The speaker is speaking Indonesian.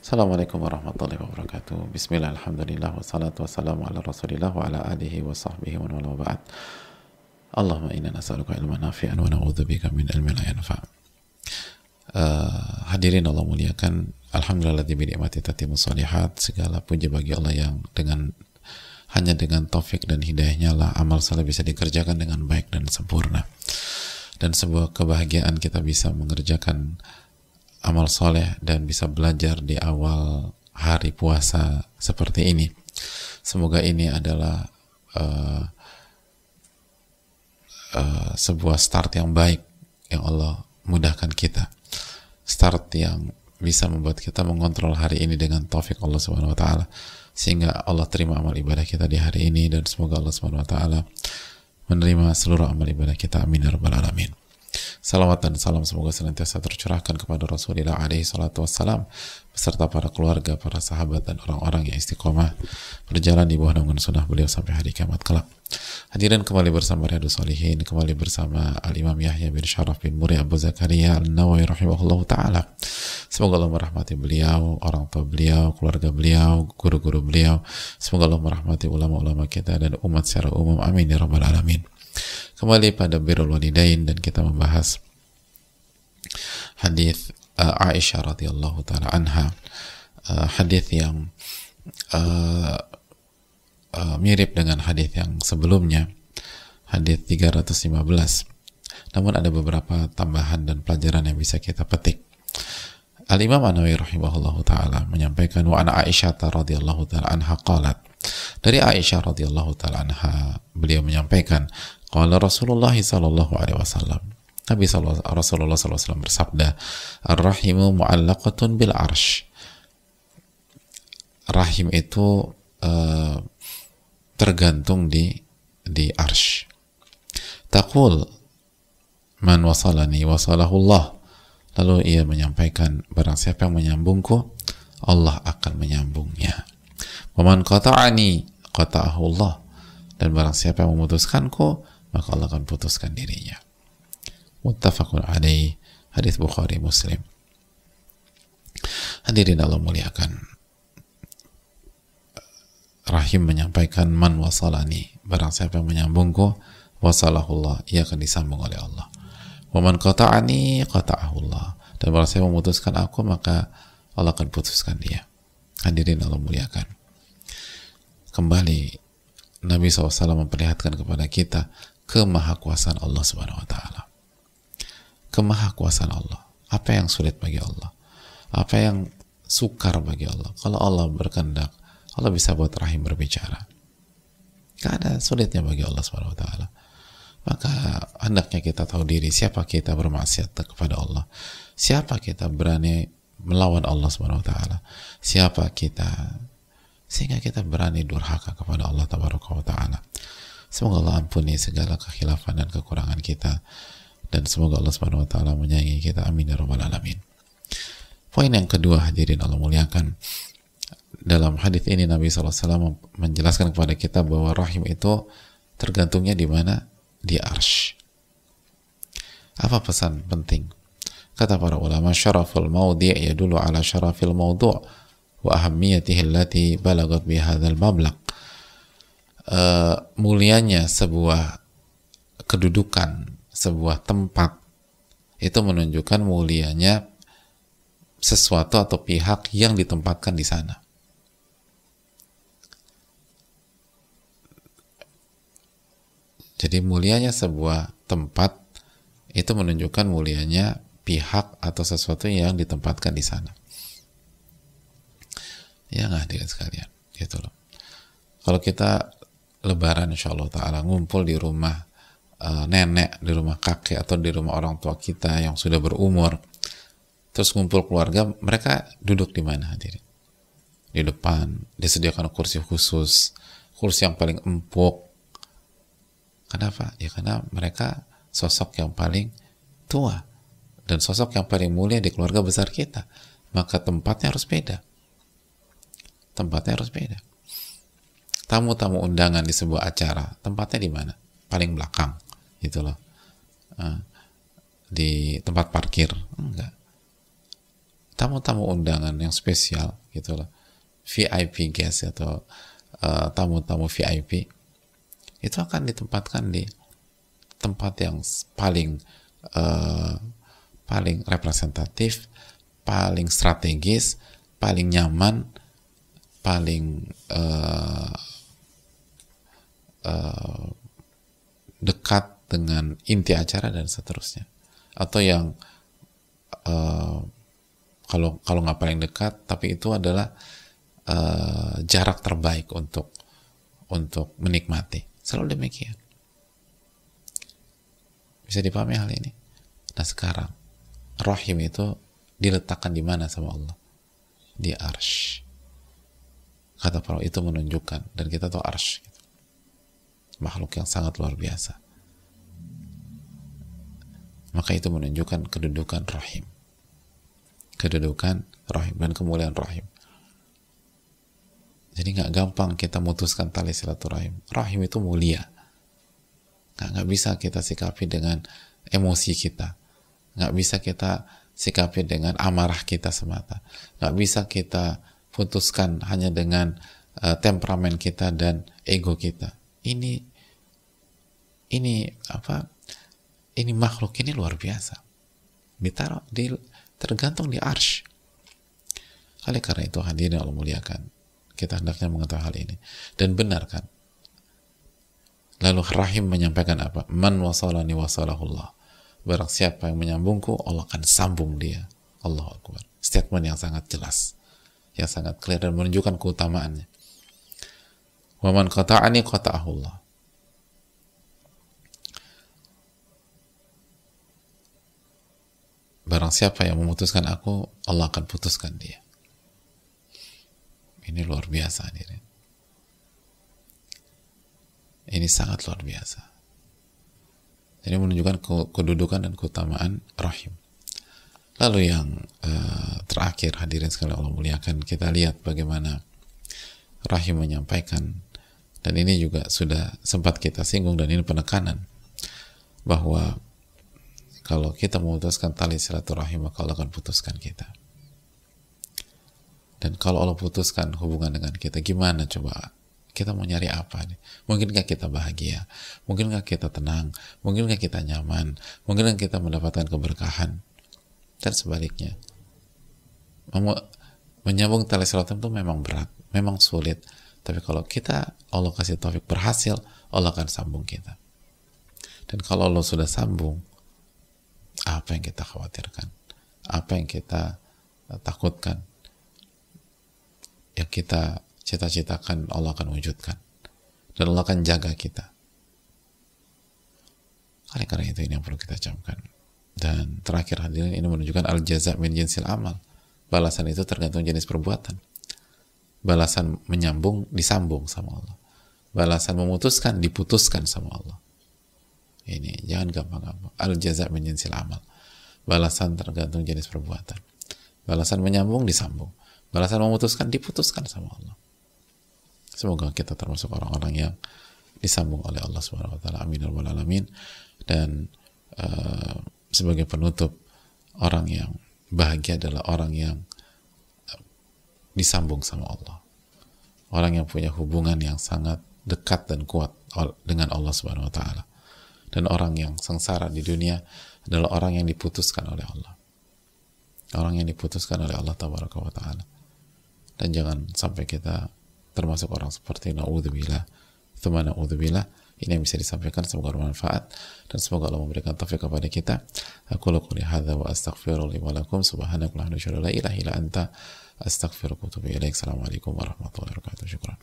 Assalamualaikum warahmatullahi wabarakatuh. Bismillah, alhamdulillah, wassalatu wassalamu ala rasulillah wa ala alihi wa sahbihi wa wala ba'd. Allahumma inna nas'aluka ilman nafi'an wa na'udzubika min ilmin la yanfa'. Uh, hadirin Allah muliakan Alhamdulillah di nikmati tatimu salihat segala puji bagi Allah yang dengan hanya dengan taufik dan hidayahnya lah amal saleh bisa dikerjakan dengan baik dan sempurna dan sebuah kebahagiaan kita bisa mengerjakan amal soleh dan bisa belajar di awal hari puasa seperti ini. Semoga ini adalah uh, uh, sebuah start yang baik yang Allah mudahkan kita. Start yang bisa membuat kita mengontrol hari ini dengan taufik Allah Subhanahu wa taala. Sehingga Allah terima amal ibadah kita di hari ini dan semoga Allah Subhanahu wa taala menerima seluruh amal ibadah kita. Amin ya rabbal alamin Salawat dan salam semoga senantiasa tercurahkan kepada Rasulullah alaihi salatu wassalam beserta para keluarga, para sahabat dan orang-orang yang istiqomah berjalan di bawah naungan sunnah beliau sampai hari kiamat kelak. Hadirin kembali bersama Riyadu Salihin, kembali bersama Al-Imam Yahya bin Syaraf bin Muri Abu Zakaria Al-Nawawi rahimahullah ta'ala. Semoga Allah merahmati beliau, orang tua beliau, keluarga beliau, guru-guru beliau. Semoga Allah merahmati ulama-ulama kita dan umat secara umum. Amin ya rabbal alamin. Kembali pada birrul walidain dan kita membahas hadis uh, Aisyah radhiyallahu taala anha. Uh, hadis yang uh, uh, mirip dengan hadis yang sebelumnya, hadis 315. Namun ada beberapa tambahan dan pelajaran yang bisa kita petik. Al-Imam An-Nawawi rahimahullahu taala menyampaikan wa ana Aisyah radhiyallahu taala anha qalat dari Aisyah radhiyallahu taala anha beliau menyampaikan qala Rasulullah sallallahu alaihi wasallam Nabi Rasulullah SAW bersabda Ar-Rahimu mu'allaqatun bil arsh Rahim itu uh, tergantung di di arsh Taqul Man wasalani wasalahullah Lalu ia menyampaikan, barang siapa yang menyambungku, Allah akan menyambungnya. Waman qata'ani qata'ahu Allah. Dan barang siapa yang memutuskanku, maka Allah akan putuskan dirinya. Muttafaqun alaih, hadis Bukhari Muslim. Hadirin Allah muliakan. Rahim menyampaikan man wasalani, barang siapa yang menyambungku, wasalahullah, ia akan disambung oleh Allah Waman qata'ani qata'ahullah. Dan kalau saya memutuskan aku, maka Allah akan putuskan dia. Hadirin Allah muliakan. Kembali, Nabi SAW memperlihatkan kepada kita kemahakuasaan Allah Subhanahu wa taala. Kemahakuasaan Allah. Apa yang sulit bagi Allah? Apa yang sukar bagi Allah? Kalau Allah berkehendak, Allah bisa buat rahim berbicara. Gak ada sulitnya bagi Allah Subhanahu wa taala maka hendaknya kita tahu diri siapa kita bermaksiat kepada Allah siapa kita berani melawan Allah Subhanahu wa taala siapa kita sehingga kita berani durhaka kepada Allah taala semoga Allah ampuni segala kekhilafan dan kekurangan kita dan semoga Allah Subhanahu wa taala menyayangi kita amin ya rabbal alamin poin yang kedua hadirin Allah muliakan dalam hadis ini Nabi SAW menjelaskan kepada kita bahwa rahim itu tergantungnya di mana di arsh. Apa pesan penting? Kata para ulama, syaraful maudi' dulu ala syarafil maudu' wa ahammiyatihi allati balagat bihadzal mablaq. Uh, mulianya sebuah kedudukan, sebuah tempat itu menunjukkan mulianya sesuatu atau pihak yang ditempatkan di sana. Jadi mulianya sebuah tempat itu menunjukkan mulianya pihak atau sesuatu yang ditempatkan di sana. Ya nggak sekalian, gitu loh. Kalau kita lebaran insya Allah Ta'ala ngumpul di rumah uh, nenek, di rumah kakek atau di rumah orang tua kita yang sudah berumur, terus ngumpul keluarga, mereka duduk di mana hadirin? Di depan, disediakan kursi khusus, kursi yang paling empuk, Kenapa? Ya karena mereka sosok yang paling tua dan sosok yang paling mulia di keluarga besar kita. Maka tempatnya harus beda. Tempatnya harus beda. Tamu-tamu undangan di sebuah acara, tempatnya di mana? Paling belakang, gitu loh. Ah, di tempat parkir, enggak. tamu-tamu undangan yang spesial gitu loh VIP guest atau uh, tamu-tamu VIP itu akan ditempatkan di tempat yang paling uh, paling representatif, paling strategis, paling nyaman, paling uh, uh, dekat dengan inti acara dan seterusnya, atau yang uh, kalau kalau nggak paling dekat tapi itu adalah uh, jarak terbaik untuk untuk menikmati. Selalu demikian. Bisa dipahami hal ini? Nah sekarang rahim itu diletakkan di mana sama Allah? Di arsh. Kata para itu menunjukkan dan kita tahu arsh. Makhluk yang sangat luar biasa maka itu menunjukkan kedudukan rahim kedudukan rahim dan kemuliaan rahim. Jadi nggak gampang kita memutuskan tali silaturahim. Rahim itu mulia. Nggak, nggak bisa kita sikapi dengan emosi kita. Nggak bisa kita sikapi dengan amarah kita semata. Nggak bisa kita putuskan hanya dengan uh, temperamen kita dan ego kita. Ini ini apa? Ini makhluk ini luar biasa. Ditaruh di tergantung di arsh. Oleh karena itu hadirin Allah muliakan. Kita hendaknya mengetahui hal ini. Dan benar kan? Lalu Rahim menyampaikan apa? Man wasalani wasalahullah. Barang siapa yang menyambungku, Allah akan sambung dia. Allah Akbar. Statement yang sangat jelas. Yang sangat clear dan menunjukkan keutamaannya. Waman qata'ani qata'ahullah. Barang siapa yang memutuskan aku, Allah akan putuskan dia. Ini luar biasa hadirin. Ini sangat luar biasa. Jadi menunjukkan kedudukan dan keutamaan rahim. Lalu yang uh, terakhir hadirin sekali Allah muliakan, kita lihat bagaimana rahim menyampaikan dan ini juga sudah sempat kita singgung dan ini penekanan bahwa kalau kita memutuskan tali silaturahim maka Allah akan putuskan kita. Dan kalau Allah putuskan hubungan dengan kita gimana coba? Kita mau nyari apa nih? Mungkinkah kita bahagia? Mungkinkah kita tenang? Mungkinkah kita nyaman? Mungkinkah kita mendapatkan keberkahan? Dan sebaliknya. Menyambung tali silaturahim itu memang berat memang sulit. Tapi kalau kita Allah kasih taufik berhasil Allah akan sambung kita. Dan kalau Allah sudah sambung apa yang kita khawatirkan? Apa yang kita takutkan? Yang kita cita-citakan Allah akan wujudkan. Dan Allah akan jaga kita. Oleh karena itu ini yang perlu kita camkan. Dan terakhir hadirin ini menunjukkan al jaza min jinsil amal. Balasan itu tergantung jenis perbuatan. Balasan menyambung disambung sama Allah. Balasan memutuskan diputuskan sama Allah ini jangan gampang-gampang. Al jaza menyensil amal. Balasan tergantung jenis perbuatan. Balasan menyambung disambung. Balasan memutuskan diputuskan sama Allah. Semoga kita termasuk orang-orang yang disambung oleh Allah Subhanahu wa taala. Amin ya alamin. Dan uh, sebagai penutup orang yang bahagia adalah orang yang disambung sama Allah. Orang yang punya hubungan yang sangat dekat dan kuat dengan Allah Subhanahu wa taala dan orang yang sengsara di dunia adalah orang yang diputuskan oleh Allah. Orang yang diputuskan oleh Allah Taala. Dan jangan sampai kita termasuk orang seperti na'udzubillah. Thumma na'udzubillah. Ini yang bisa disampaikan. Semoga bermanfaat. Dan semoga Allah memberikan taufik kepada kita. Aku lakukan hadza wa astaghfirullah wa lakum. Subhanakallahumma wa la ilaha illa anta. Astaghfiruka wa atubu ilaik assalamualaikum warahmatullahi wabarakatuh. Syukran